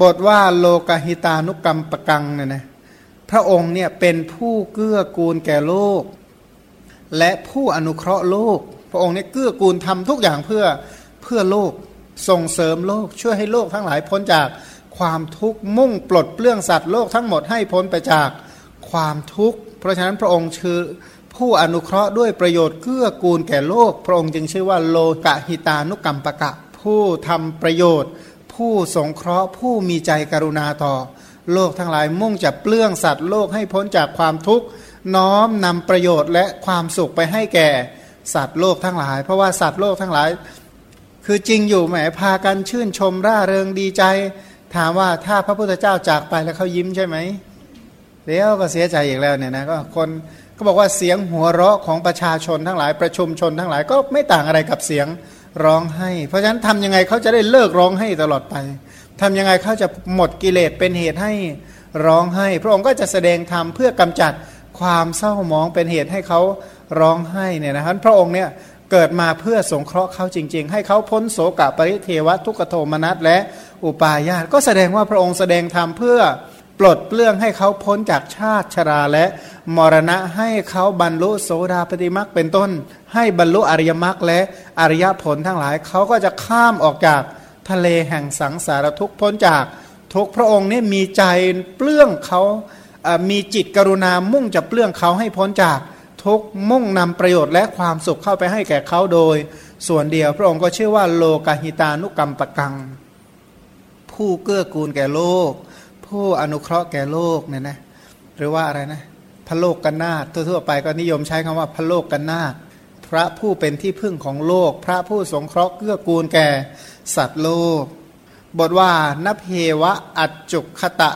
บทว่าโลกหิตานุกรรมปกังเนี่ยนะพระองค์เนี่ยเป็นผู้เกื้อกูลแก่โลก และผู้อนุเคราะห์โลก พระองค์เนี่ยเกื้อกูลทำทุกอย่างเพื่อเพื่อโลกส่งเสริมโลกช่วยให้โลกทั้งหลายพ้นจากความทุกข์มุ่งปลดเปลื้องสัตว์โลกทั้งหมดให้พ้นไปจากความทุกข์ เพราะฉะนั้นพระองค์ชื่อผู้อนุเคราะห์ด้วยประโยชน์เกื้อกูลแก่โลก พระองค์จึงชื่อว่าโลกะหิตานุกรรมปะกะ ผู้ทำประโยชน์ ผู้สงเคราะห์ผู้มีใจกรุณาต่อ โลกทั้งหลายมุ่งจะเปลื้องสัตว์โลกให้พ้นจากความทุกข์น้อมนำประโยชน์และความสุขไปให้แก่สัตว์โลกทั้งหลาย เพราะว่าสัตว์โลกทั้งหลาย คือจริงอยู่แหมพากันชื่นชมร่าเริงดีใจ ถามว่าถ้าพระพุทธเจ้าจากไปแล้วเขายิ้มใช่ไหมเดี๋ยวก็เสียใจอีกแล้วเนี่ยนะก็คนก็บอกว่าเสียงหัวเราะของประชาชนทั้งหลายประชุมชนทั้งหลายก็ไม่ต่างอะไรกับเสียง ร้องให้ เพราะฉะนั้นทำยังไงเขาจะได้เลิกร้องให้ตลอดไปทำยังไงเขาจะหมดกิเลสเป็นเหตุให้ร้องให้ พระองค์ก็จะแสดงธรรมเพื่อกำจัดความเศร้าหมองเป็นเหตุให้เขาร้องให้เนี่ยนะครับพระองค์เนี่ยเกิดมาเพื่อสงเคราะห์เขาจริง ๆ ให้เขาพ้นโสกะปริเทวทุกขโทมนัสและอุปาญาตก็แสดงว่าพระองค์แสดงธรรมเพื่อ ปลดเปลื้องให้เขาพ้นจากชาติชราและมรณะให้เขาบรรลุโสดาปฏิมักเป็นต้น ให้บรรลุอริยมรรคและอริยผลทั้งหลาย เขาก็จะข้ามออกจากทะเลแห่งสังสารทุกข์พ้นจากทุกพระองค์นี่มีใจเปลื้องเขามีจิตกรุณามุ่งจะเปลื้องเขาให้พ้นจากทุกมุ่งนำประโยชน์และความสุขเข้าไปให้แก่เขาโดย ส่วนเดียวพระองค์ก็ชื่อว่าโลกาหิตานุกรรมปะกัง ผู้เกื้อกูลแก่โลก ผู้อนุเคราะห์แก่โลกเนี่ยนะหรือว่าอะไรนะพระโลกกันนาทั่วๆไปก็นิยมใช้คำว่าพระโลกกันนาพระผู้เป็นที่พึ่งของโลก พระผู้สงเคราะห์เกื้อกูลแก่สัตว์โลก บทว่านเพวะอัจจุคตะ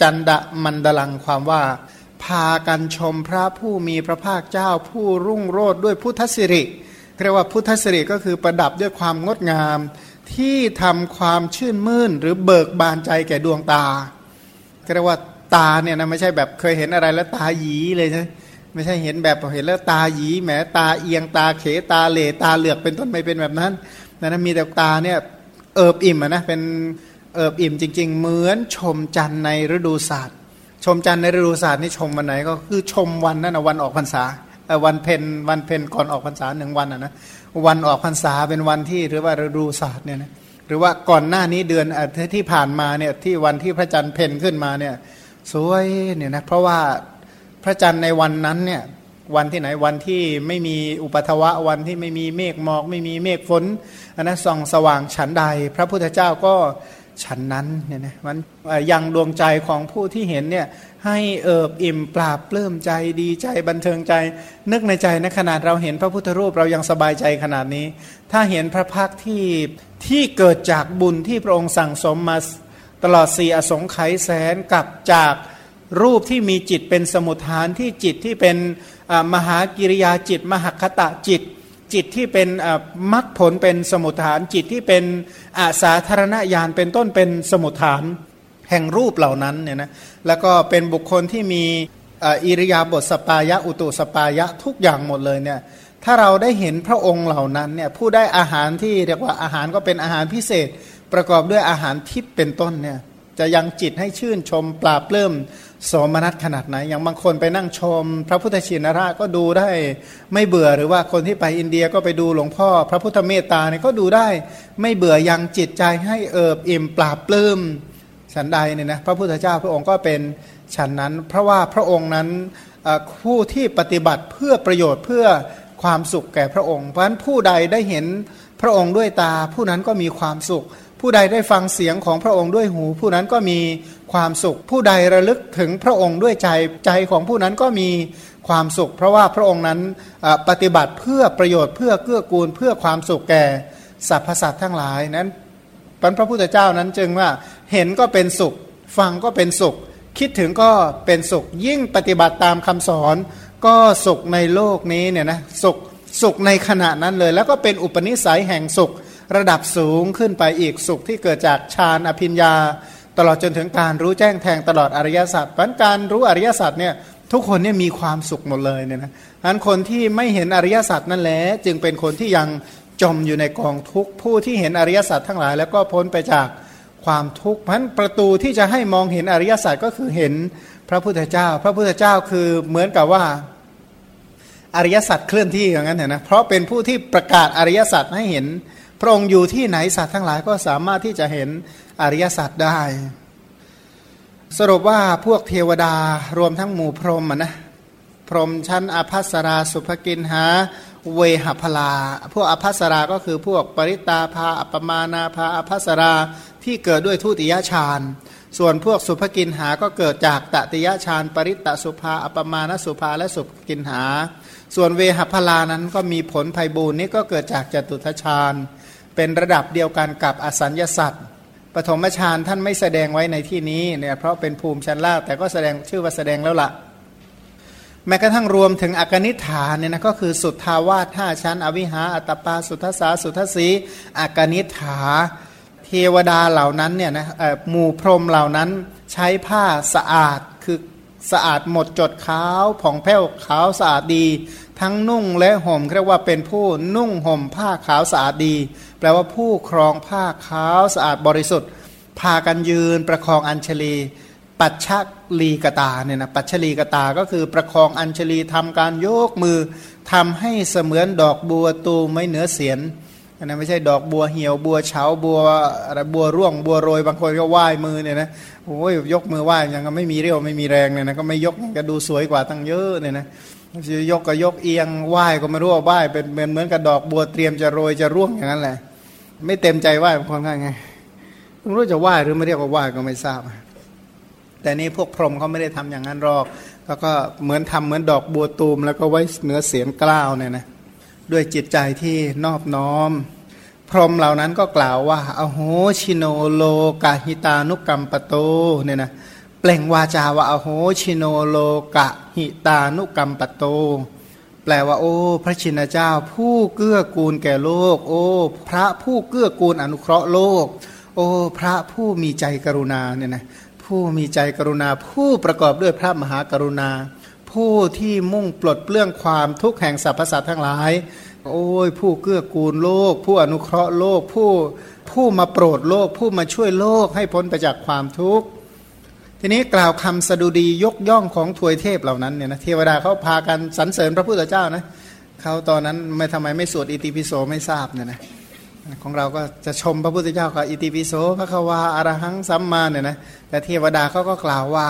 จันดะมันดลังความว่า พากันชมพระผู้มีพระภาคเจ้าผู้รุ่งโรดด้วยพุทธสิริเรียกว่าพุทธสิริก็คือประดับด้วยความงดงาม ที่ทำความชื่นมื่นหรือเบิกบานใจแก่ดวงตา เรียกว่าตาเนี่ยนะไม่ใช่แบบเคยเห็นอะไรแล้วตาหยีเลยใช่ไม่ใช่เห็นแบบเห็นแล้วตาหยีแหมตาเอียงตาเขตาเหลตาเหลือกเป็นต้นไม่เป็นแบบนั้นนะมีแต่ตาเนี่ยเอิบอิ่มนะเป็นเอิบอิ่มจริง ๆ เหมือนชมจันทร์ในฤดูศาสตร์ ชมจันทร์ในฤดูศาสตร์นี่ชมวันไหนก็คือชมวันนั้นนะวันออกพรรษาวันเพ็ญวันเพ็ญก่อนออกพรรษาหนึ่งวันอะนะวันออกพรรษาเป็นวันที่หรือว่าฤดูศาสตร์เนี่ยนะ หรือว่าก่อนหน้านี้เดือนที่ผ่านมาเนี่ยที่วันที่พระจันทร์เพ่นขึ้นมาเนี่ยสวยเนี่ยนะเพราะว่าพระจันทร์ในวันนั้นเนี่ยวันที่ไหนวันที่ไม่มีอุปทวะวันที่ไม่มีเมฆหมอก ไม่มีเมฆฝนอันนั้นส่องสว่างฉันใด พระพุทธเจ้าก็ ฉันนั้นเนี่ยนะมันยังดวงใจของผู้ที่เห็นเนี่ยให้เอิบอิ่มปราบปลื้มใจดีใจบันเทิงใจ นึกในใจนะขนาดเราเห็นพระพุทธรูปเรายังสบายใจขนาดนี้ ถ้าเห็นพระพักที่ที่เกิดจากบุญที่พระองค์สั่งสมมาตลอดสี่อสงไขยแสนกับจากรูปที่มีจิตเป็นสมุทฐานที่จิตที่เป็นมหากิริยาจิต มหคตะจิต จิตที่เป็นมรรคผลเป็นสมุทฐาน จิตที่เป็นอาสาธารณญาณเป็นต้นเป็นสมุทฐานแห่งรูปเหล่านั้นเนี่ยนะแล้วก็เป็นบุคคลที่มีอิริยาบถสปายะอุตุสปายะทุกอย่างหมดเลยเนี่ยถ้าเราได้เห็นพระองค์เหล่านั้นเนี่ยผู้ได้อาหารที่เรียกว่าอาหารก็เป็นอาหารพิเศษ ประกอบด้วยอาหารทิพย์เป็นต้นเนี่ยจะยังจิตให้ชื่นชมปราบเริ่ม สมนัตขนาดไหน อย่างบางคนไปนั่งชม พระพุทธชินราชก็ดูได้ไม่เบื่อหรือว่าคนที่ไปอินเดียก็ไปดูหลวงพ่อ พระพุทธเมตตาเนี่ยก็ดูได้ไม่เบื่อยังจิตใจให้เอิบอิ่มปราบปลื้มฉันใดเนี่ยนะพระพุทธเจ้าพระองค์ก็เป็นฉันนั้น เพราะว่าพระองค์นั้นผู้ที่ปฏิบัติเพื่อประโยชน์เพื่อความสุขแก่พระองค์ เพราะฉะนั้นผู้ใดได้เห็นพระองค์ด้วยตา ผู้นั้นก็มีความสุข ผู้ใดได้ฟังเสียงของพระองค์ด้วยหู ผู้นั้นก็มีความสุข ผู้ใดระลึกถึงพระองค์ด้วยใจใจของผู้นั้นก็มีความสุข เพราะว่าพระองค์นั้นปฏิบัติเพื่อประโยชน์เพื่อเกื้อกูล เพื่อความสุขแก่สรรพสัตว์ทั้งหลายนั้นพระพุทธเจ้านั้นจึงว่าเห็นก็เป็นสุข ฟังก็เป็นสุข คิดถึงก็เป็นสุข ยิ่งปฏิบัติตามคำสอน ก็สุขในโลกนี้เนี่ยนะสุขสุขในขณะนั้นเลย แล้วก็เป็นอุปนิสัยแห่งสุข ระดับสูงขึ้นไปอีกสุขที่เกิดจากฌานอภิญญา ตลอดจนถึงการรู้แจ้งแทงตลอดอริยสัจเพราะการรู้อริยสัจเนี่ยทุกคนเนี่ยมีความสุขหมดเลยเนี่ยนะอันคนที่ไม่เห็นอริยสัจนั่นแหละจึงเป็นคนที่ยังจมอยู่ในกองทุกข์ผู้ที่เห็นอริยสัจทั้งหลาย แล้วก็พ้นไปจากความทุกข์เพราะนั้นประตูที่จะให้มองเห็นอริยสัจก็คือเห็นพระพุทธเจ้า พระพุทธเจ้าคือเหมือนกับว่าอริยสัจเคลื่อนที่อย่างนั้นเห็นนะเพราะเป็นผู้ที่ประกาศอริยสัจให้เห็น พระองค์อยู่ที่ไหนสัตว์ทั้งหลายก็สามารถที่จะเห็นอริยสัจได้ สรุปว่าพวกเทวดารวมทั้งหมู่พรหมนะพรหมชั้นอภัสราสุภกินหาเวหพลา พวกอภัสราก็คือพวกปริตาภาอัปมานาภาอภัสราที่เกิดด้วยทุติยฌานส่วนพวกสุภกินหาก็เกิดจากตติยฌานปริตตสุภาอัปมาณสุภาและสุภกินหา ส่วนเวหพลานั้นก็มีผลภัยบูรณ์นี้ก็เกิดจากจตุทชาญ เป็นระดับเดียวกันกับอสัญญสัตว์ปฐมฌานท่านไม่แสดงไว้ในที่นี้เนี่ยเพราะเป็นภูมิชั้นล่างแต่ก็แสดงชื่อว่าแสดงแล้วละ่ะ แม้กระทั่งรวมถึงอกนิฐานเนี่ยนะก็คือสุทธาวาสห้าชั้น อวิหาอัตปาสุทธสาสุทธสีอกนิฐา เทวดาเหล่านั้นเนี่ยนะหมู่พรมเหล่านั้นใช้ผ้าสะอาดคือสะอาดหมดจดขาวผ่องแผ้วขาวสะอาดดี ทั้งนุ่งและห่มเรียกว่าเป็นผู้นุ่งห่มผ้าขาวสะอาดดี แปลว่าผู้ครองผ้าขาวสะอาดบริสุทธิ์ พากันยืนประคองอัญชลี ปัจฉลีกตาเนี่ยนะปัจฉลีกตาก็คือประคองอัญชลีทำการโยกมือทำให้เสมือนดอกบัวตูไม่เหนือเสียนอันนั้นไม่ใช่ดอกบัวเหี่ยวบัวเฉาบัวอะไรบัวร่วงบัวโรยบางคนก็ไหว้มือเนี่ยนะโอ้ยยกมือไหว้ยังก็ไม่มีเรี่ยวไม่มีแรงเนี่ยนะก็ไม่ยกก็ดูสวยกว่าตั้งเยอะเนี่ยนะ ยกก็ยกเอียงไหว้ก็ไม่รู้ว่าไหว้เป็นเหมือนเหมือนกับดอกบัวเตรียมจะโรยจะร่วงอย่างนั้นแหละ ไม่เต็มใจไหว้บางคนก็ไงไม่รู้จะไหว้หรือไม่เรียกว่าไหว้ก็ไม่ทราบ แต่นี่พวกพรหมเขาไม่ได้ทำอย่างนั้นหรอก แล้วก็เหมือนทำเหมือนดอกบัวตูม แล้วก็ไว้เนื้อเสียงกล้าวเนี่ยนะด้วยจิตใจที่นอบน้อม พรหมเหล่านั้นก็กล่าวว่าอโหชิโนโลกาหิตานุกรรมปโตเนี่ยนะ เปล่งวาจาว่าอโหชิโนโลกะหิตานุกรรมปโต แปลว่าโอ้ พระชินเจ้า ผู้เกื้อกูลแก่โลก โอ้ พระผู้เกื้อกูลอนุเคราะห์โลก โอ้ พระผู้มีใจกรุณาเนี่ยนะผู้มีใจกรุณา ผู้ประกอบด้วยพระมหากรุณา ผู้ที่มุ่งปลดเปลื้องความทุกข์แห่งสรรพสัตว์ทั้งหลาย โอ้ย ผู้เกื้อกูลโลก ผู้อนุเคราะห์โลก ผู้ผู้มาโปรดโลก ผู้มาช่วยโลกให้พ้นไปจากความทุกข์ ทีนี้กล่าวคำสดุดียกย่องของถวยเทพเหล่านั้นเนี่ยนะเทวดาเขาพากันสรรเสริญพระพุทธเจ้านะเขาตอนนั้นไม่ทำไมไม่สวดอิติปิโสไม่ทราบเนี่ยนะของเราก็จะชมพระพุทธเจ้ากับอิติปิโสพระควาอารหังสัมมาเนี่ยนะแต่เทวดาเขาก็กล่าวว่า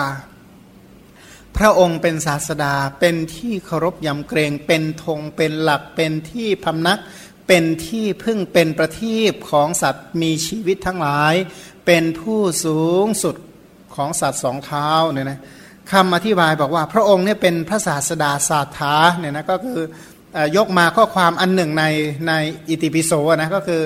พระองค์เป็นศาสดาเป็นที่เคารพยำเกรงเป็นธงเป็นหลักเป็นที่พำนักเป็นที่พึ่งเป็นประทีปของสัตว์มีชีวิตทั้งหลาย เป็นผู้สูงสุด ของสัตว์สองเท้าเนี่ยนะคำอธิบายบอกว่าพระองค์เนี่ยเป็นพระศาสดาศาสถาเนี่ยนะก็คือยกมาข้อความอันหนึ่งในในอิติปิโสนะก็คือ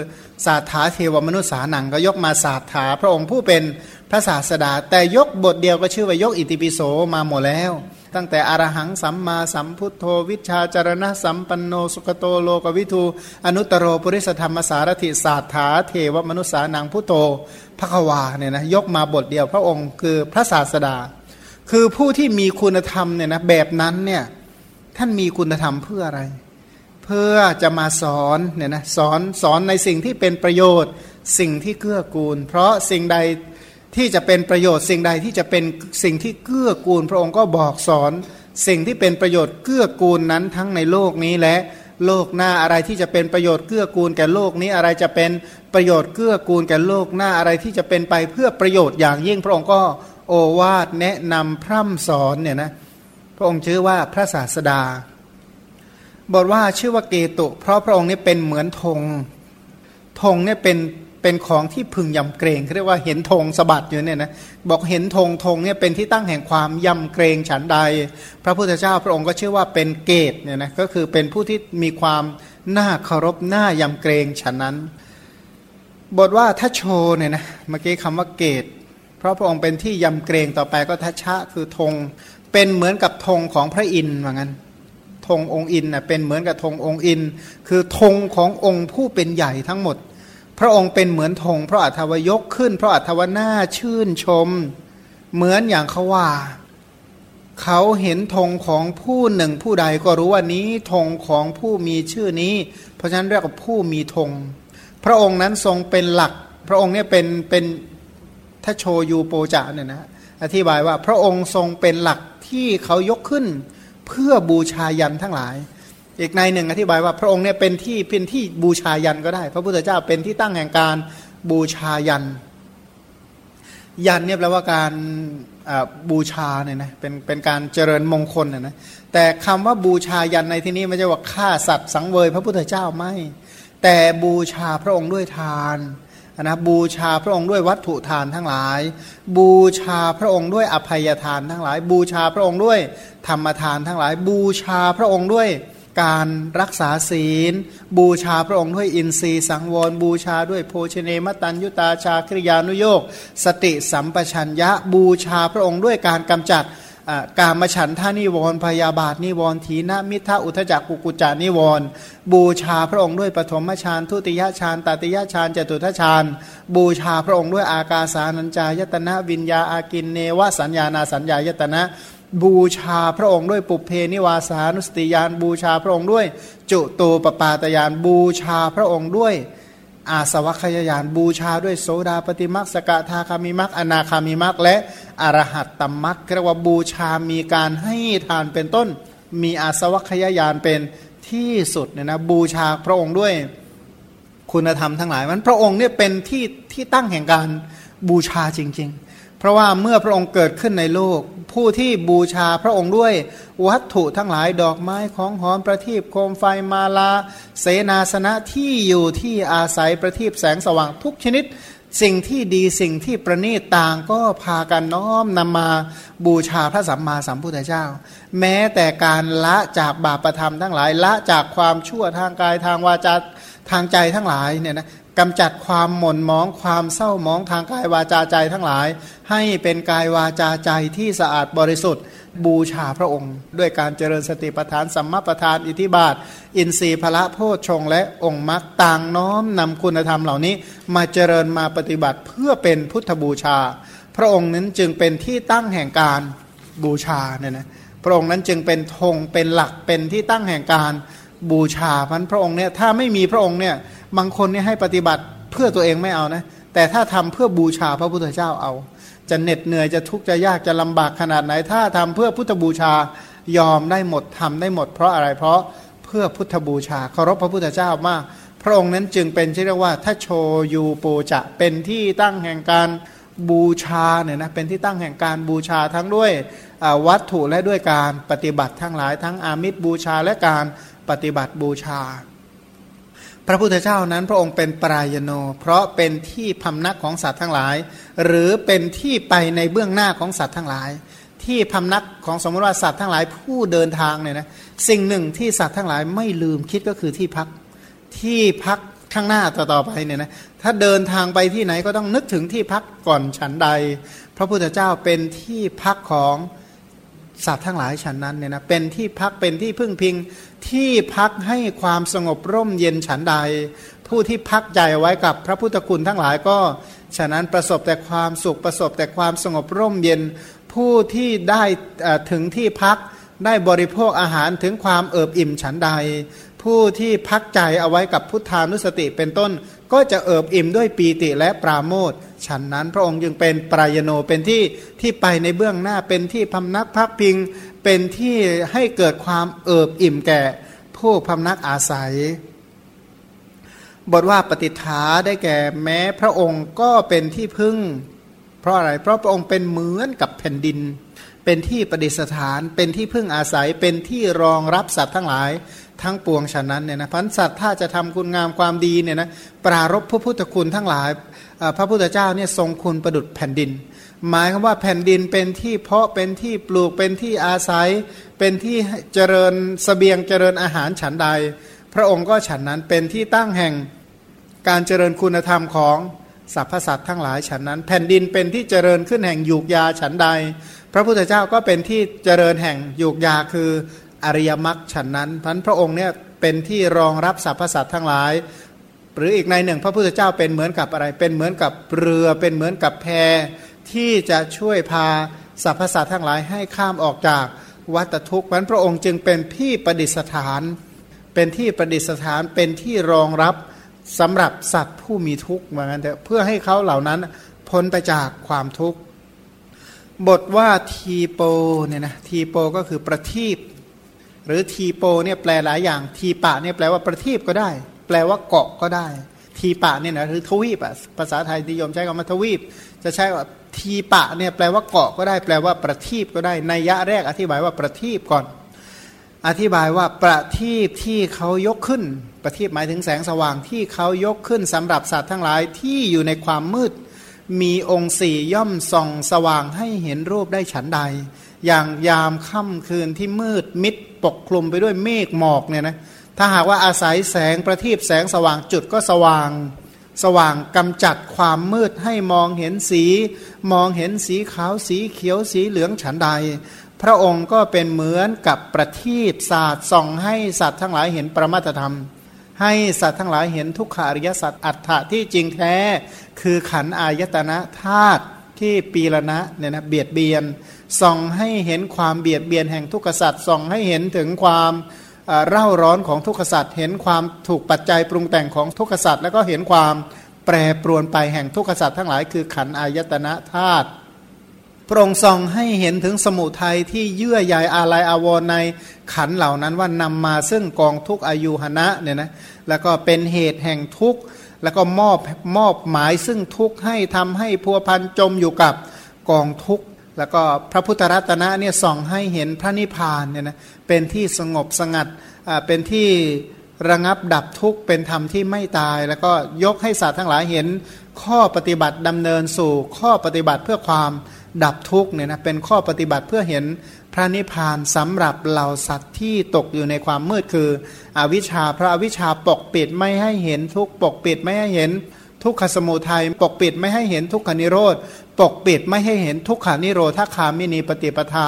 ศาสถาเทวมนุษย์สาหนังก็ยกมาศาสถาพระองค์ผู้เป็นพระศาสดา แต่ยกบทเดียวก็ชื่อว่ายกอิติปิโสมาหมดแล้ว ตั้งแต่อรหังสัมมาสัมพุทโธ วิชาจารณะสัมปันโนสุขโตโลกวิทูอนุตตรโรปุริสธรรมสารถิศาสถาเทวมนุษย์สานังพุทโธ พระควาเนี่ยนะยกมาบทเดียวพระองค์คือพระศาสดา คือผู้ที่มีคุณธรรมเนี่ยนะแบบนั้นเนี่ยท่านมีคุณธรรมเพื่ออะไร เพื่อจะมาสอนเนี่ยนะสอนสอนในสิ่งที่เป็นประโยชน์สิ่งที่เกื้อกูล เพราะสิ่งใดที่จะเป็นประโยชน์สิ่งใดที่จะเป็นสิ่งที่เกื้อกูล พระองค์ก็บอกสอนสิ่งที่เป็นประโยชน์เกื้อกูลนั้นทั้งในโลกนี้และ โลกหน้าอะไรที่จะเป็นประโยชน์เกื้อกูลแก่โลกนี้อะไรจะเป็นประโยชน์เกื้อกูลแก่โลกหน้าอะไรที่จะเป็นไปเพื่อประโยชน์อย่างยิ่งพระองค์ก็โอวาทแนะนำพร่ำสอนเนี่ยนะพระองค์ชื่อว่าพระศาสดาบอกว่าชื่อว่าเกตุ เพราะพระองค์นี้เป็นเหมือนธงธงเนี่ยเป็น เป็นของที่พึงยำเกรงเรียกว่าเห็นธงสะบัดอยู่เนี่ยนะบอกเห็นธงธงเนี่ยเป็นที่ตั้งแห่งความยำเกรงฉันใด พระพุทธเจ้าพระองค์ก็ชื่อว่าเป็นเกตเนี่ยนะก็คือเป็นผู้ที่มีความน่าเคารพน่ายำเกรงฉันนั้น บทว่าทัชโชเนี่ยนะเมื่อกี้คำว่าเกต เพราะพระองค์เป็นที่ยำเกรงต่อไปก็ทัชชะคือธงเป็นเหมือนกับธงของพระอินทร์ว่างั้นธงองค์อินน่ะเป็นเหมือนกับธงองค์อิน คือธงขององค์ผู้เป็นใหญ่ทั้งหมด พระองค์เป็นเหมือนธงเพราะอัธวยกขึ้นเพราะอัธวนาชื่นชม เหมือนอย่างเขาว่า เขาเห็นธงของผู้หนึ่งผู้ใดก็รู้ว่านี้ธงของผู้มีชื่อนี้ เพราะฉะนั้นเรียกว่าผู้มีธงพระองค์นั้นทรงเป็นหลัก พระองค์เนี่ยเป็นเป็นถ้าโชยูโปจะเนี่ยนะอธิบายว่าพระองค์ทรงเป็นหลักที่เขายกขึ้น เพื่อบูชายันทั้งหลาย อีกในหนึ่งอธิบายว่าพระองค์เนี่ยเป็นที่เป็นที่บูชายันก็ได้ พระพุทธเจ้าเป็นที่ตั้งแห่งการบูชายัน ยันเนี่ยแปลว่าการบูชาเนี่ยนะเป็นเป็นการเจริญมงคลนะนะแต่คำว่าบูชายันในที่นี้ไม่ใช่ว่าฆ่าสัตว์สังเวยพระพุทธเจ้าไม่ แต่บูชาพระองค์ด้วยทานนะบูชาพระองค์ด้วยวัตถุทานทั้งหลาย บูชาพระองค์ด้วยอภัยทานทั้งหลาย บูชาพระองค์ด้วยธรรมทานทั้งหลาย บูชาพระองค์ด้วย การรักษาศีล บูชาพระองค์ด้วยอินทรีย์สังวร บูชาด้วยโภชเนมตัญยุตาชาคริยานุโยกสติสัมปชัญญะบูชาพระองค์ด้วยการกำจัดการมฉันท่านิวรพยาบาทนิวรทีนมิทะอุทจักกุกุจานิวรบูชาพระองค์ด้วยปฐมฌานทุติยฌานตติยฌานจตุทฌานบูชาพระองค์ด้วยอากาสานัญจายตนะวิญญาอากินเนวสัญญานาสัญญายตนะ บูชาพระองค์ด้วยปุเพนิวาสานุสติยานบูชาพระองค์ด้วย จุตูปปาตยานบูชาพระองค์ด้วย อาสวัคยายานบูชาด้วยโสดาปฏิมักสกทาคามิมักอนาคามิมักและอรหัตตมักเรียกว่าบูชามีการให้ทานเป็นต้น มีอาสวัคยายานเป็นที่สุดเนี่ยนะบูชาพระองค์ด้วยคุณธรรมทั้งหลายมันพระองค์เนี่ยเป็นที่ที่ตั้งแห่งการบูชาจริง ๆ เพราะว่าเมื่อพระองค์เกิดขึ้นในโลก ผู้ที่บูชาพระองค์ด้วยวัตถุทั้งหลายดอกไม้ของหอมประทีปโคมไฟมาลา เสนาสนะที่อยู่ที่อาศัยประทีปแสงสว่างทุกชนิด สิ่งที่ดีสิ่งที่ประณีตต่างก็พากันน้อมนำมาบูชาพระสัมมาสัมพุทธเจ้า แม้แต่การละจากบาปประธรรมทั้งหลายละจากความชั่วทางกายทางวาจาทางใจทั้งหลายเนี่ยนะ กำจัดความหม่นมองความเศร้ามองทางกายวาจาใจทั้งหลาย ให้เป็นกายวาจาใจที่สะอาดบริสุทธิ์ บูชาพระองค์ ด้วยการเจริญสติปัฏฐานสัมมาปัฏฐานอิทิบาท อินทรีย์พระโพชฌงและองค์มรรคต่างน้อมนำคุณธรรมเหล่านี้ มาเจริญมาปฏิบัติเพื่อเป็นพุทธบูชา พระองค์นั้นจึงเป็นที่ตั้งแห่งการบูชาเนี่ยนะพระองค์นั้นจึงเป็นธงเป็นหลักเป็นที่ตั้งแห่งการบูชาพันพระองค์เนี่ยถ้าไม่มีพระองค์เนี่ย บางคนเนี่ยให้ปฏิบัติเพื่อตัวเองไม่เอานะ แต่ถ้าทำเพื่อบูชาพระพุทธเจ้าเอา จะเหน็ดเหนื่อยจะทุกข์จะยากจะลำบากขนาดไหน ถ้าทำเพื่อพุทธบูชายอมได้หมดทำได้หมด เพราะอะไรเพราะเพื่อพุทธบูชาเคารพพระพุทธเจ้ามาก พระองค์นั้นจึงเป็นที่เรียกว่าถ้าโชยูโปจะเป็นที่ตั้งแห่งการบูชาเนี่ยนะเป็นที่ตั้งแห่งการบูชาทั้งด้วยวัตถุและด้วยการปฏิบัติทั้งหลายทั้งอามิตรบูชาและการปฏิบัติบูชา พระพุทธเจ้านั้นพระองค์เป็นปรายโน เพราะเป็นที่พำนักของสัตว์ทั้งหลาย หรือเป็นที่ไปในเบื้องหน้าของสัตว์ทั้งหลาย ที่พำนักของสมมติว่าสัตว์ทั้งหลายผู้เดินทางเนี่ยนะสิ่งหนึ่งที่สัตว์ทั้งหลายไม่ลืมคิดก็คือที่พักที่พักข้างหน้าต่อๆไปเนี่ยนะถ้าเดินทางไปที่ไหนก็ต้องนึกถึงที่พักก่อนฉันใด พระพุทธเจ้าเป็นที่พักของ สัตว์ทั้งหลายฉันนั้นเนี่ยนะเป็นที่พักเป็นที่พึ่งพิงที่พักให้ความสงบร่มเย็นฉันใด ผู้ที่พักใจไว้กับพระพุทธคุณทั้งหลายก็ฉะนั้นประสบแต่ความสุขประสบแต่ความสงบร่มเย็น ผู้ที่ได้ถึงที่พักได้บริโภคอาหารถึงความเอิบอิ่มฉันใด ผู้ที่พักใจเอาไว้กับพุทธานุสติเป็นต้น ก็จะเอิบอิ่มด้วยปีติและปราโมทฉันนั้นพระองค์จึงเป็นปรายโนเป็นที่ที่ไปในเบื้องหน้าเป็นที่พำนักพักพิง เป็นที่ให้เกิดความเอิบอิ่มแก่ ผู้พำนักอาศัย บทว่าปฏิฐาได้แก่แม้พระองค์ก็เป็นที่พึ่ง เพราะอะไรเพราะพระองค์เป็นเหมือนกับแผ่นดิน เป็นที่ประดิษฐาน เป็นที่พึ่งอาศัยเป็นที่รองรับสัตว์ทั้งหลาย ทั้งปวงฉะนั้นเนี่ยนะพันสัตว์ถ้าจะทำคุณงามความดีเนี่ยนะปรารบพระพุทธคุณทั้งหลายพระพุทธเจ้าเนี่ยทรงคุณประดุดแผ่นดิน หมายคือว่าแผ่นดินเป็นที่เพาะเป็นที่ปลูกเป็นที่อาศัย เป็นที่เจริญสเสบียงเจริญอาหารฉันใด พระองค์ก็ฉันนั้นเป็นที่ตั้งแห่งการเจริญคุณธรรมของสรรพสัตว์ทั้งหลายฉันนั้น แผ่นดินเป็นที่เจริญขึ้นแห่งยูกยาฉันใด พระพุทธเจ้าก็เป็นที่เจริญแห่งยูกยาคือ อริยมรรคฉันนั้นพันพระองค์เนี่ยเป็นที่รองรับสรรพสัตว์ทั้งหลาย หรืออีกในหนึ่ง พระพุทธเจ้าเป็นเหมือนกับอะไร เป็นเหมือนกับเรือเป็นเหมือนกับแพที่จะช่วยพาสรรพสัตว์ทั้งหลายให้ข้ามออกจากวัฏทุกข์นั้นพระองค์จึงเป็นที่ประดิษฐาน เป็นที่ประดิษฐานเป็นที่รองรับสำหรับสัตว์ผู้มีทุกข์เหมือนกันเพื่อให้เขาเหล่านั้นพ้นไปจากความทุกข์บทว่าทีโปเนี่ยนะทีโปก็คือประทีป หรือทีโปเนี่ยแปลหลายอย่าง ทีปะเนี่ยแปลว่าประทีปก็ได้ แปลว่าเกาะก็ได้ ทีปะเนี่ยนะหรือทวีปอะภาษาไทยนิยมใช้คำว่าทวีป จะใช้ว่าทีปะเนี่ยแปลว่าเกาะก็ได้ แปลว่าประทีปก็ได้ในยะแรกอธิบายว่าประทีปก่อน อธิบายว่าประทีปที่เขายกขึ้น ประทีปหมายถึงแสงสว่างที่เขายกขึ้นสำหรับสัตว์ทั้งหลายที่อยู่ในความมืด มีองค์สี่ย่อมส่องสว่างให้เห็นรูปได้ฉันใด อย่างยามค่ำคืนที่มืดมิด ปกคลุมไปด้วยเมฆหมอกเนี่ยนะถ้าหากว่าอาศัยแสงประทีปแสงสว่างจุดก็สว่างสว่างกำจัดความมืดให้มองเห็นสี มองเห็นสีขาวสีเขียวสีเหลืองฉันใด พระองค์ก็เป็นเหมือนกับประทีปศาสตร์ส่องให้สัตว์ทั้งหลายเห็นประมาตธรรม ให้สัตว์ทั้งหลายเห็นทุกขาริยสัตว์อัฏฐะที่จริงแท้ คือขันอายตนะธาตุที่ปีละนะเนี่ยนะเบียดเบียน ส่องให้เห็นความเบียดเบียนแห่งทุกขสัตว์ส่องให้เห็นถึงความเร่าร้อนของทุกขสัตว์เห็นความถูกปัจจัยปรุงแต่งของทุกขสัตว์แล้วก็เห็นความแปรปรวนไปแห่งทุกขสัตว์ทั้งหลายคือขันอายตนะธาตุพระองค์ทรงให้เห็นถึงสมุทัยที่เยื่อใยอาลัยอาวรในขันเหล่านั้นว่านำมาซึ่งกองทุกอายุหณะเนี่ยนะแล้วก็เป็นเหตุแห่งทุกข์แล้วก็มอบมอบหมายซึ่งทุกข์ให้ทำให้พัวพันจมอยู่กับกองทุกข์ แล้วก็พระพุทธรัตนะเนี่ยส่องให้เห็นพระนิพพานเนี่ยนะเป็นที่สงบสงัดเป็นที่ระงับดับทุกข์เป็นธรรมที่ไม่ตาย แล้วก็ยกให้สัตว์ทั้งหลายเห็นข้อปฏิบัติดำเนินสู่ข้อปฏิบัติเพื่อความดับทุกข์เนี่ยนะเป็นข้อปฏิบัติเพื่อเห็นพระนิพพานสำหรับเหล่าสัตว์ที่ตกอยู่ในความมืดคือ อวิชชาพระอวิชชาปกปิดไม่ให้เห็นทุกปกปิดไม่ให้เห็นทุกขสมุทัยปกปิดไม่ให้เห็นทุกขนิโรธ ปกปิดไม่ให้เห็นทุกขานิโรธคามินีปฏิปทา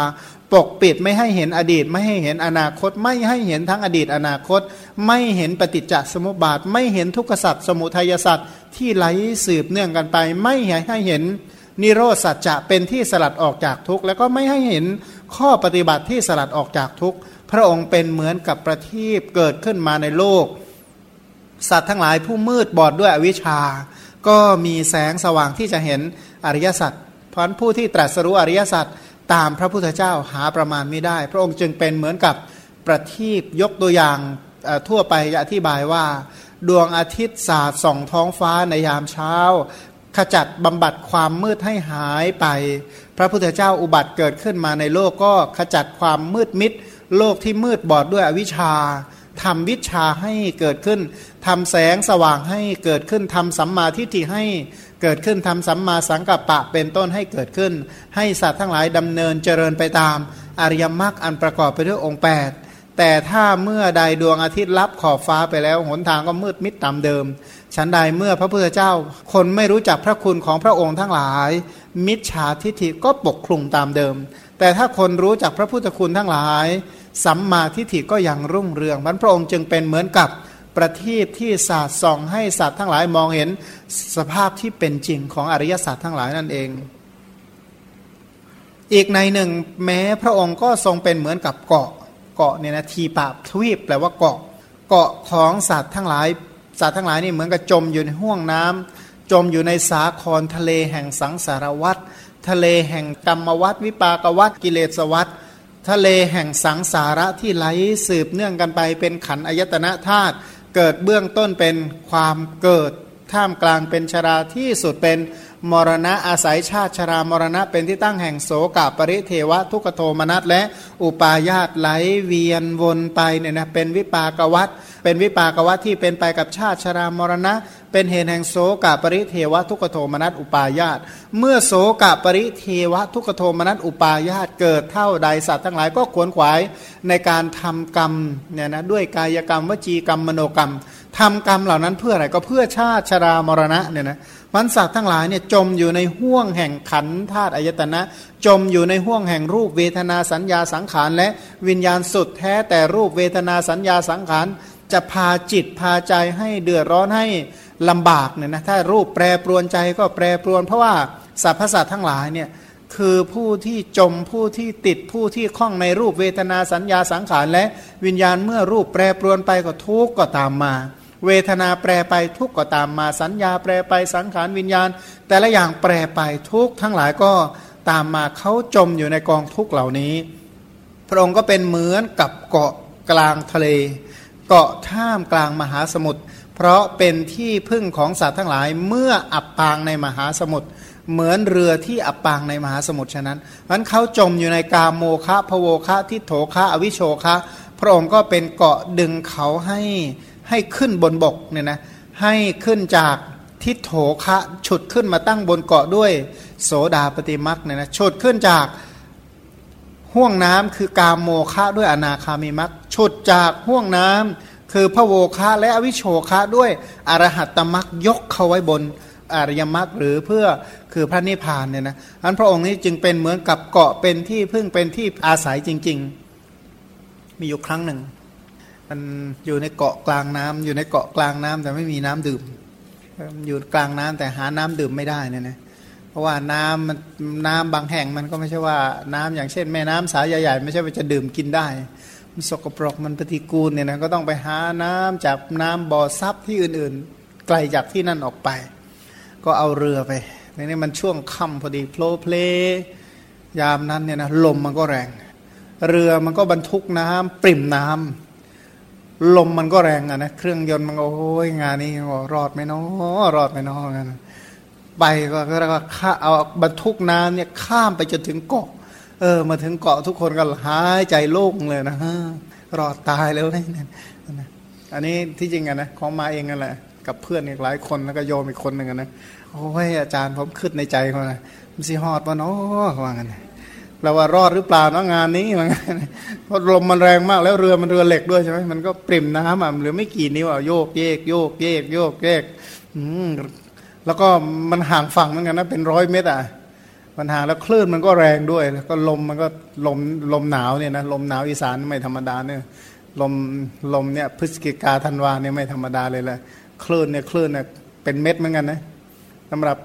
ปกปิดไม่ให้เห็นอดีต ไม่ให้เห็นอนาคต ไม่ให้เห็นทั้งอดีตอนาคต ไม่เห็นปฏิจจสมุปบาท ไม่เห็นทุกขสัตว์สมุทัยสัตว์ที่ไหลสืบเนื่องกันไป ไม่ให้เห็นนิโรธสัจจะเป็นที่สลัดออกจากทุกข์แล้วก็ไม่ให้เห็นข้อปฏิบัติที่สลัดออกจากทุกข์พระองค์เป็นเหมือนกับประทีปเกิดขึ้นมาในโลก สัตว์ทั้งหลายผู้มืดบอดด้วยอวิชชา ก็มีแสงสว่างที่จะเห็น อริยสัจเพราะผู้ที่ตรัสรู้อริยสัจตามพระพุทธเจ้าหาประมาณไม่ได้ พระองค์จึงเป็นเหมือนกับประทีปยกตัวอย่างทั่วไปอธิบายว่า ดวงอาทิตย์สาดส่องท้องฟ้าในยามเช้า ขจัดบำบัดความมืดให้หายไป พระพุทธเจ้าอุบัติเกิดขึ้นมาในโลกก็ขจัดความมืดมิด โลกที่มืดบอดด้วยอวิชชาทำวิชาให้เกิดขึ้นทำแสงสว่างให้เกิดขึ้นทำสัมมาทิฏฐิให้ เกิดขึ้นทำสัมมาสังกัปปะเป็นต้นให้เกิดขึ้น ให้สัตว์ทั้งหลายดำเนินเจริญไปตาม อริยมรรคอันประกอบไปด้วยองค์ 8 แต่ถ้าเมื่อใดดวงอาทิตย์ลับขอบฟ้าไปแล้วหนทางก็มืดมิดตามเดิมฉันใดเมื่อพระพุทธเจ้า คนไม่รู้จักพระคุณของพระองค์ทั้งหลาย มิจฉาทิฏฐิก็ปกคลุมตามเดิม แต่ถ้าคนรู้จักพระพุทธคุณทั้งหลาย สัมมาทิฏฐิก็ยังรุ่งเรืองมันพระองค์จึงเป็นเหมือนกับ ประทีปที่ศาสาดส่องให้สัตว์ทั้งหลายมองเห็นสภาพที่เป็นจริงของอริยสัจทั้งหลายนั่นเอง อีกในหนึ่ง แม้พระองค์ก็ทรงเป็นเหมือนกับเกาะเกาะเนี่ยนะทีปาบทวีปแปลว่าเกาะเกาะของสัตว์ทั้งหลายสัตว์ทั้งหลายนี่เหมือนกับจมอยู่ในห่วงน้ำจมอยู่ในสาครทะเลแห่งสังสารวัตรทะเลแห่งกรรมวัตวิปากวัตกิเลสวัตทะเลแห่งสังสาระที่ไหลสืบเนื่องกันไปเป็นขันอายตนะธาตุ เกิดเบื้องต้นเป็นความเกิด ท่ามกลางเป็นชราที่สุดเป็นมรณะอาศัยชาติชรามรณะเป็นที่ตั้งแห่งโสกปริเทวะ ทุกโทมนัสและอุปาญาตไหลเวียนวนไปเนี่ยนะเป็นวิปากวัตเป็นวิปากวัตที่เป็นไปกับชาติชรามรณะ เป็นเหตุแห่งโสกปริเทวะทุกโทมนัสอุปาญาต เมื่อโสกปริเทวะทุกโทมนัสอุปาญาตเกิดเท่าใดสัตว์ทั้งหลายก็ขวนขวายในการทำกรรมเนี่ยนะด้วยกายกรรมวจีกรรมมโนกรรมทำกรรมเหล่านั้นเพื่ออะไรก็เพื่อชาติชรามรณะเนี่ยนะมันสัตว์ทั้งหลายเนี่ยจมอยู่ในห่วงแห่งขันธาตุอายตนะ จมอยู่ในห่วงแห่งรูปเวทนาสัญญาสังขารและวิญญาณสุดแท้แต่รูปเวทนาสัญญาสังขารจะพาจิตพาใจให้เดือดร้อนให้ ลำบากเนี่ยนะถ้ารูปแปรปรวนใจก็แปรปรวน เพราะว่าสรรพสัตว์ทั้งหลายเนี่ยคือผู้ที่จมผู้ที่ติดผู้ที่คล้องในรูปเวทนาสัญญาสังขารและวิญญาณเมื่อรูปแปรปรวนไปก็ทุกข์ก็ตามมา เวทนาแปรไปทุกข์ก็ตามมา สัญญาแปรไปสังขารวิญญาณ แต่ละอย่างแปรไปทุกข์ทั้งหลายก็ตามมาเขาจมอยู่ในกองทุกข์เหล่านี้ พระองค์ก็เป็นเหมือนกับเกาะกลางทะเล เกาะท่ามกลางมหาสมุทร เพราะเป็นที่พึ่งของสัตว์ทั้งหลายเมื่ออับปางในมหาสมุทรเหมือนเรือที่อับปางในมหาสมุทรฉะนั้นมันเขาจมอยู่ในกาโมคะพโวคะทิโถคะอวิโชคะพระองค์ก็เป็นเกาะดึงเขาให้ให้ขึ้นบนบกเนี่ยนะให้ขึ้นจากทิโถคะฉุดขึ้นมาตั้งบนเกาะด้วย โสดาปฏิมักเนี่ยนะฉุดขึ้นจากห่วงน้ำคือกาโมคะด้วยอนาคามิมักฉุดจากห่วงน้ำ คือพระโวคะและอวิโชคะด้วยอรหัตตมักยกเขาไว้บนอริยมรรคหรือเพื่อคือพระนิพพานเนี่ยนะอันพระองค์นี้จึงเป็นเหมือนกับเกาะเป็นที่พึ่งเป็นที่อาศัยจริง ๆ มีอยู่ครั้งหนึ่ง มันอยู่ในเกาะกลางน้ำอยู่ในเกาะกลางน้ำแต่ไม่มีน้ำดื่ม อยู่กลางน้ำแต่หาน้ำดื่มไม่ได้เนี่ยนะเพราะว่าน้ำมันน้ำบางแห่งมันก็ไม่ใช่ว่าน้ำอย่างเช่น แม่น้ำสายใหญ่ๆไม่ใช่ว่าจะดื่มกินได้ สกปรกมันปฏิกูลเนี่ยนะก็ต้องไปหาน้ำจากน้ำบ่อซับที่อื่นๆ ไกลจากที่นั่นออกไป ก็เอาเรือไปในนี้มันช่วงค่ำพอดีโผล่เพลยามนั้นเนี่ยนะลมมันก็แรง เรือมันก็บรรทุกน้ำปริ่มน้ำลมมันก็แรงอะนะเครื่องยนต์มันโอ้ยงานนี้รอดไหมเนาะรอดไหมเนาะกันไปก็ก็ข้าเอาบรรทุกน้ำเนี่ยข้ามไปจนถึงเกาะ เออ มาถึงเกาะทุกคนก็หายใจโล่งเลยนะฮะรอดตายแล้วนี่อันนี้ที่จริงอะนะของมาเองกันแหละกับเพื่อนอีกหลายคนแล้วก็โยมอีกคนหนึ่งนะโอ้ยอาจารย์ผมขึ้นในใจเขานะมันสิฮอดวะเนาะว่างั้นเราว่ารอดหรือเปล่าเนาะงานนี้มันเพราะลมมันแรงมากแล้วเรือมันเรือเหล็กด้วยใช่ไหมมันก็ปริ่มน้ำอะหรือไม่กี่นิ้วอะโยกเยกโยกเยกโยกเยกอืมแล้วก็มันห่างฝั่งเหมือนกันนะเป็นร้อยเมตรอะ มันห่างแล้วคลื่นมันก็แรงด้วย แล้วก็ลมมันก็ลมลมหนาวเนี่ยนะลมหนาวอีสานไม่ธรรมดาเนี่ยลมลมเนี่ยพฤศจิกาธันวาเนี่ยไม่ธรรมดาเลยแหละคลื่นเนี่ยคลื่นเนี่ยเป็นเม็ดเหมือนกันนะสำหรับ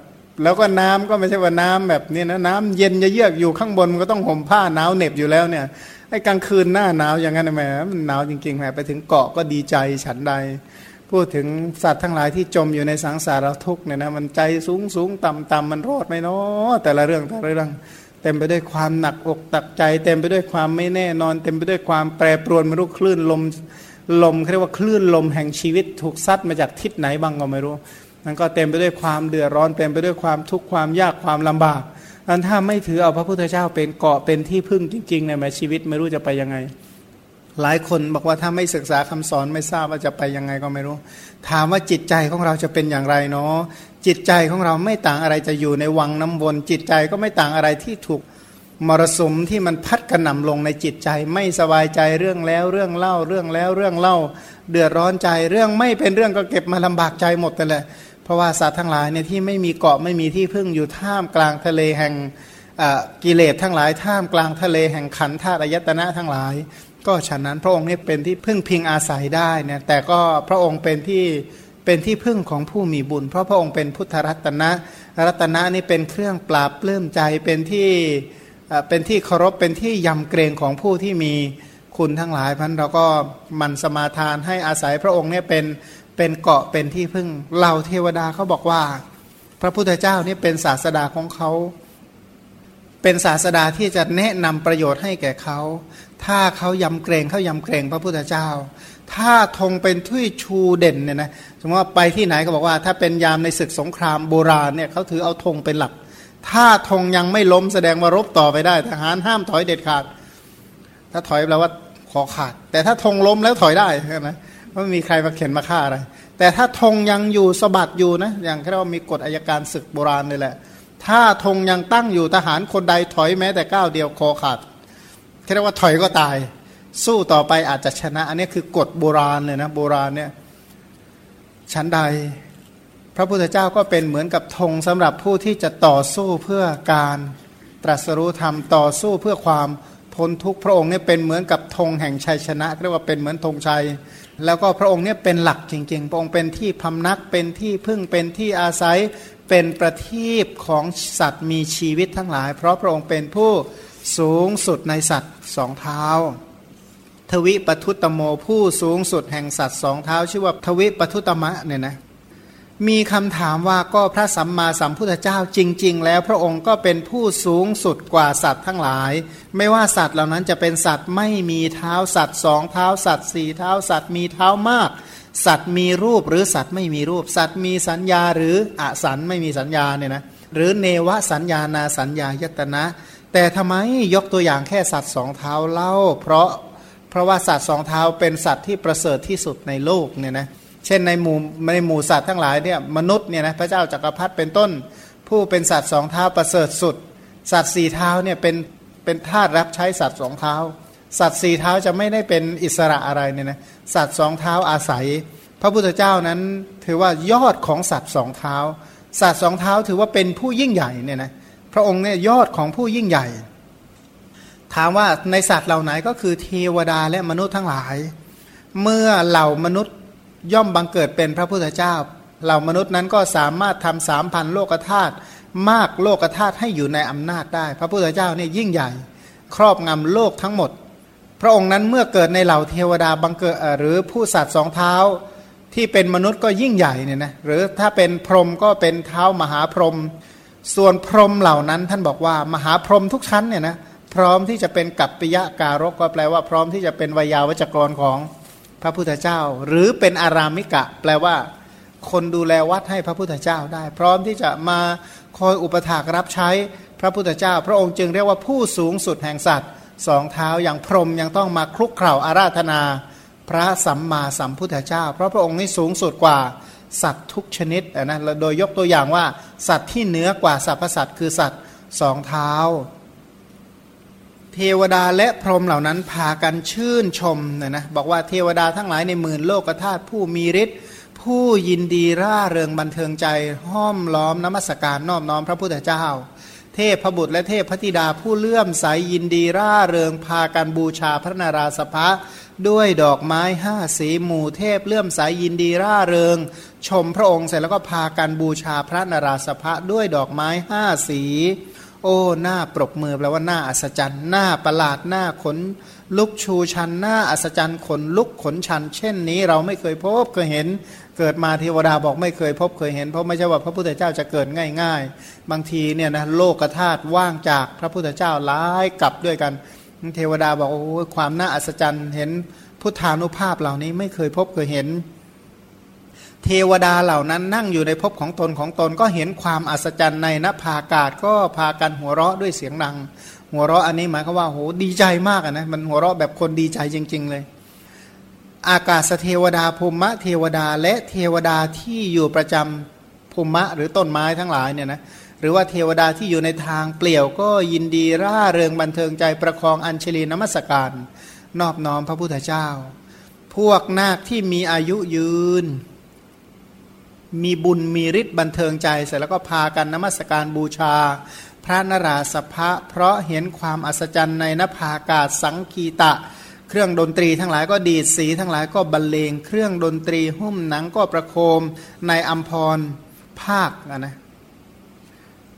แล้วก็น้ำก็ไม่ใช่ว่าน้ำแบบนี้นะน้ำเย็นเยือกอยู่ข้างบนมันก็ต้องห่มผ้าหนาวเหน็บอยู่แล้วเนี่ยไอ้กลางคืนหน้าหนาวอย่างนั้นแหมมันหนาวจริงๆแหมไปถึงเกาะก็ดีใจฉันใด พูดถึงสัตว์ทั้งหลายที่จมอยู่ในสังสารทุกเนี่ยนะมันใจสูงสูงต่ำต่ำมันรอดไหมเนาะแต่ละเรื่องแต่ละเรื่อง เต็มไปด้วยความหนักอกตักใจ เต็มไปด้วยความไม่แน่นอน เต็มไปด้วยความแปรปรวนไม่รู้คลื่นลมลมเรียกว่าคลื่นลมแห่งชีวิตถูกซัดมาจากทิศไหนบ้างก็ไม่รู้มันก็เต็มไปด้วยความเดือดร้อนเต็มไปด้วยความทุกข์ความยากความลำบากอันถ้าไม่ถือเอาพระพุทธเจ้าเป็นเกาะเป็นที่พึ่งจริงๆในชีวิตไม่รู้จะไปยังไง หลายคนบอกว่าถ้าไม่ศึกษาคำสอนไม่ทราบว่าจะไปยังไงก็ไม่รู้ ถามว่าจิตใจของเราจะเป็นอย่างไรเนาะจิตใจของเราไม่ต่างอะไรจะอยู่ในวังน้ำวนจิตใจก็ไม่ต่างอะไรที่ถูกมรสุมที่มันพัดกระหน่ำลงในจิตใจ ไม่สบายใจเรื่องแล้วเรื่องเล่าเรื่องแล้วเรื่องเล่า เดือดร้อนใจเรื่องไม่เป็นเรื่องก็เก็บมาลำบากใจหมดแต่แหละเพราะว่าสัตว์ทั้งหลายเนี่ยที่ไม่มีเกาะไม่มีที่พึ่งอยู่ท่ามกลางทะเลแห่งกิเลสทั้งหลายท่ามกลางทะเลแห่งขันธาตุอายตนะทั้งหลาย ก็ฉะนั้นพระองค์นี่เป็นที่พึ่งพิงอาศัยได้เนี่ยแต่ก็พระองค์เป็นที่เป็นที่พึ่งของผู้มีบุญ เพราะพระองค์เป็นพุทธรัตนะรัตนะนี่เป็นเครื่องปราบปลื้มใจเป็นที่เป็นที่เคารพเป็นที่ยำเกรงของผู้ที่มีคุณทั้งหลายพันเราก็มันสมาทานให้อาศัยพระองค์เนี่ยเป็นเป็นเกาะเป็นที่พึ่งเหล่าเทวดาเขาบอกว่า พระพุทธเจ้านี่เป็นศาสดาของเขา เป็นศาสดาที่จะแนะนำประโยชน์ให้แก่เขา ถ้าเขายำเกรงเขายำเกรงพระพุทธเจ้า ถ้าธงเป็นทุยชูเด่นเนี่ยนะสมมติว่าไปที่ไหนก็บอกว่า ถ้าเป็นยามในศึกสงครามโบราณเนี่ยเขาถือเอาธงเป็นหลัก ถ้าธงยังไม่ล้มแสดงว่ารบต่อไปได้ ทหารห้ามถอยเด็ดขาด ถ้าถอยแปลว่าขอขาด แต่ถ้าธงล้มแล้วถอยได้นะไม่มีใครมาเข็นมาฆ่าอะไร แต่ถ้าธงยังอยู่สะบัดอยู่นะอย่างที่เรามีกฎอายการศึกโบราณเลยแหละ ถ้าธงยังตั้งอยู่ทหารคนใดถอยแม้แต่ก้าวเดียวคอขาดเรียกว่าถอยก็ตาย สู้ต่อไปอาจจะชนะ อันนี้คือกฎโบราณเลยนะโบราณเนี่ยชั้นใด พระพุทธเจ้าก็เป็นเหมือนกับธงสำหรับผู้ที่จะต่อสู้เพื่อการตรัสรู้ธรรมต่อสู้เพื่อความพ้นทุกข์พระองค์เนี่ยเป็นเหมือนกับธงแห่งชัยชนะเรียกว่าเป็นเหมือนธงชัย แล้วก็พระองค์เนี่ยเป็นหลักจริงๆ พระองค์เป็นที่พำนักเป็นที่พึ่งเป็นที่อาศัย เป็นประทีปของสัตว์มีชีวิตทั้งหลาย เพราะพระองค์เป็นผู้สูงสุดในสัตว์สองเท้า ทวิปทุตโมผู้สูงสุดแห่งสัตว์สองเท้า ชื่อว่าทวิปทุตมะเนี่ยนะมีคำถามว่าก็พระสัมมาสัมพุทธเจ้าจริง ๆ แล้วพระองค์ก็เป็นผู้สูงสุดกว่าสัตว์ทั้งหลาย ไม่ว่าสัตว์เหล่านั้นจะเป็นสัตว์ไม่มีเท้าสัตว์สองเท้าสัตว์สี่เท้าสัตว์มีเท้ามาก สัตว์มีรูปหรือสัตว์ไม่มีรูป สัตว์มีสัญญาหรืออสันไม่มีสัญญาเนี่ยนะหรือเนวสัญญานาสัญญายตนะ แต่ทำไมยกตัวอย่างแค่สัตว์สองเท้าเล่า เพราะเพราะว่าสัตว์สองเท้าเป็นสัตว์ที่ประเสริฐที่สุดในโลกเนี่ยนะเช่นในหมู่ในหมู่สัตว์ทั้งหลายเนี่ยมนุษย์เนี่ยนะพระเจ้าจักรพรรดิเป็นต้น ผู้เป็นสัตว์สองเท้าประเสริฐสุด สัตว์สี่เท้าเนี่ยเป็นเป็นทาสรับใช้สัตว์สองเท้า สัตว์สี่เท้าจะไม่ได้เป็นอิสระอะไรเนี่ยนะ สัตว์สองเท้าอาศัย พระพุทธเจ้านั้นถือว่ายอดของสัตว์สองเท้า สัตว์สองเท้าถือว่าเป็นผู้ยิ่งใหญ่เนี่ยนะพระองค์เนี่ยยอดของผู้ยิ่งใหญ่ ถามว่าในสัตว์เหล่าไหนก็คือเทวดาและมนุษย์ทั้งหลาย เมื่อเหล่ามนุษย์ย่อมบังเกิดเป็นพระพุทธเจ้า เหล่ามนุษย์นั้นก็สามารถทำสามพันโลกธาตุมากโลกธาตุให้อยู่ในอำนาจได้ พระพุทธเจ้าเนี่ยยิ่งใหญ่ ครอบงำโลกทั้งหมด พระองค์นั้นเมื่อเกิดในเหล่าเทวดาบังเกิดหรือผู้สัตว์สองเท้าที่เป็นมนุษย์ก็ยิ่งใหญ่เนี่ยนะหรือถ้าเป็นพรหมก็เป็นเท้ามหาพรหมส่วนพรหมเหล่านั้นท่านบอกว่ามหาพรหมทุกชั้นเนี่ยนะพร้อมที่จะเป็นกัปปิยะการกก็แปลว่าพร้อมที่จะเป็นวยาวจกรของพระพุทธเจ้า หรือเป็นอารามิกะ แปลว่า คนดูแลวัดให้พระพุทธเจ้าได้ พร้อมที่จะมาคอยอุปถากรับใช้พระพุทธเจ้า พระองค์จึงเรียกว่าผู้สูงสุดแห่งสัตว์ สองเท้าอย่างพรหมยังต้องมาคลุกเข่าอาราธนา พระสัมมาสัมพุทธเจ้า เพราะพระองค์นี้สูงสุดกว่าสัตว์ทุกชนิดนะโดยยกตัวอย่างว่า สัตว์ที่เหนือกว่าสรรพสัตว์คือสัตว์สองเท้า เทวดาและพรหมเหล่านั้นพากันชื่นชมนะนะบอกว่าเทวดาทั้งหลายในหมื่นโลกธาตุผู้มีฤทธิ์ผู้ยินดีร่าเริงบันเทิงใจห้อมล้อมนมัสการนอบน้อมพระพุทธเจ้า เทพพบุตรและเทพพธิดาผู้เลื่อมใสยยินดีร่าเริงพากันบูชาพระนาราสภะด้วยดอกไม้ห้าสีหมู่เทพเลื่อมใสยยินดีร่าเริง ชมพระองค์เสร็จแล้วก็พากันบูชาพระนาราสภะด้วยดอกไม้ห้าสี โอ้หน้าปรบมือแปลว่าหน้าอัศจรรย์หน้าประหลาดหน้าขน ลุกชูชันหน้าอัศจรรย์ขนลุกขนชัน เช่นนี้เราไม่เคยพบเคยเห็น เกิดมาเทวดาบอกไม่เคยพบเคยเห็น เพราะไม่ใช่ว่าพระพุทธเจ้าจะเกิดง่าย ๆ บางทีเนี่ยนะโลกธาตุว่างจากพระพุทธเจ้าหลายกลับด้วยกัน เทวดาบอกโอ้ความน่าอัศจรรย์เห็นพุทธานุภาพเหล่านี้ไม่เคยพบเคยเห็น เทวดาเหล่านั้นนั่งอยู่ในภพของตนของตนก็เห็นความอัศจรรย์ในนภาอากาศก็พากันหัวเราะด้วยเสียงดัง หัวเราะอันนี้หมายความว่าโหดีใจมากนะมันหัวเราะแบบคนดีใจจริง ๆ เลย อากาศเทวดาภูมิเทวดาและเทวดาที่อยู่ประจำภูมิหรือต้นไม้ทั้งหลายเนี่ยนะหรือว่าเทวดาที่อยู่ในทางเปลี่ยวก็ยินดีร่าเริงบันเทิงใจประคองอัญชลีนมัสการ นอบน้อมพระพุทธเจ้า พวกนาคที่มีอายุยืน มีบุญมีฤทธิ์บันเทิงใจเสร็จแล้วก็พากันนมัสการบูชา พระนราสภะเพราะเห็นความอัศจรรย์ในนภาอากาศสังคีตะ เครื่องดนตรีทั้งหลายก็ดีดสีทั้งหลายก็บรรเลง เครื่องดนตรีหุ้มหนังก็ประโคมในอัมพรภาคนะนะ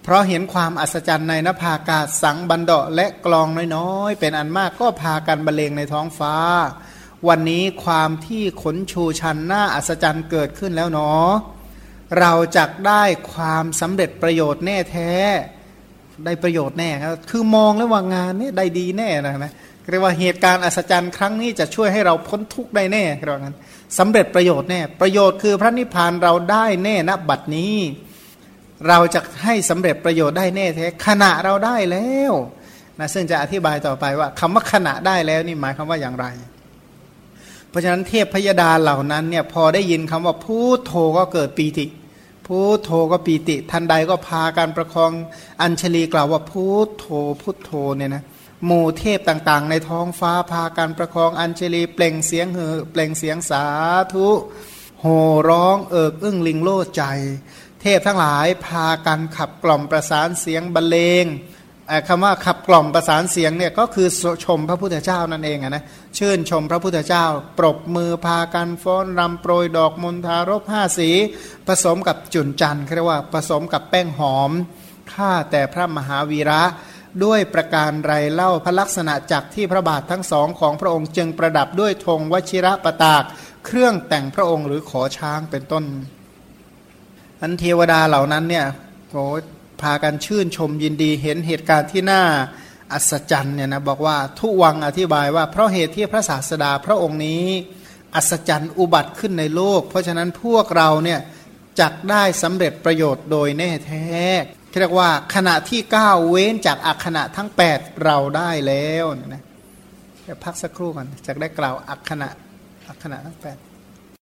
เพราะเห็นความอัศจรรย์ในนภาอากาศสังบันเดาะและกลองน้อยๆ เป็นอันมากก็พากันบรรเลงในท้องฟ้า วันนี้ความที่ขนชูชันหน้าอัศจรรย์เกิดขึ้นแล้วเนาะเราจะได้ความสำเร็จประโยชน์แน่แท้ ได้ประโยชน์แน่ครับคือมองแล้วว่างานนี้ได้ดีแน่นะนะ เรียกว่าเหตุการณ์อัศจรรย์ครั้งนี้จะช่วยให้เราพ้นทุกข์ได้แน่ครับงั้นสำเร็จประโยชน์แน่ประโยชน์คือพระนิพพานเราได้แน่ณบัดนี้ เราจะให้สำเร็จประโยชน์ได้แน่แท้ขณะเราได้แล้วนะซึ่งจะอธิบายต่อไปว่าคำว่าขณะได้แล้วนี่หมายคำว่าอย่างไร เพราะฉะนั้นเทพพยดาเหล่านั้นเนี่ยพอได้ยินคำว่าพูดโทก็เกิดปีติพุทโธก็ปีติ ทันใดก็พาการประคองอัญชลีกล่าวว่าพุทโธพุทโธเนี่ยนะ หมู่เทพต่างๆ ในท้องฟ้าพาการประคองอัญชลีเปล่งเสียงเหือเปล่งเสียงสาธุโห่ร้องเอิกอึ้งลิงโลดใจ เทพทั้งหลายพากันขับกล่อมประสานเสียงบรรเลงคำว่าขับกล่อมประสานเสียงเนี่ยก็คือชมพระพุทธเจ้านั่นเองนะชื่นชมพระพุทธเจ้า ปรบมือพากันฟ้อนรำโปรยดอกมณฑารบห้าสี ผสมกับจุนจันทร์เรียกว่าผสมกับแป้งหอมข้าแต่พระมหาวีระ ด้วยประการไรเล่าพระลักษณะจากที่พระบาททั้งสองของพระองค์จึงประดับด้วยธงวชิระประตาก เครื่องแต่งพระองค์หรือขอช้างเป็นต้น อันเทวดาเหล่านั้นเนี่ยโอ้พากันชื่นชมยินดีเห็นเหตุการณ์ที่น่าอัศจรรย์เนี่ยนะบอกว่าทุวังอธิบายว่าเพราะเหตุที่พระศาสดาพระองค์นี้ อัศจรรย์อุบัติขึ้นในโลก เพราะฉะนั้นพวกเราเนี่ยจักได้สำเร็จประโยชน์โดยแน่แท้ เรียกว่าขณะที่ก้าวเว้นจากอักขณะทั้ง 8 เราได้แล้วนะเดี๋ยวพักสักครู่ก่อนจะได้กล่าวอักขณะอักขณะทั้ง8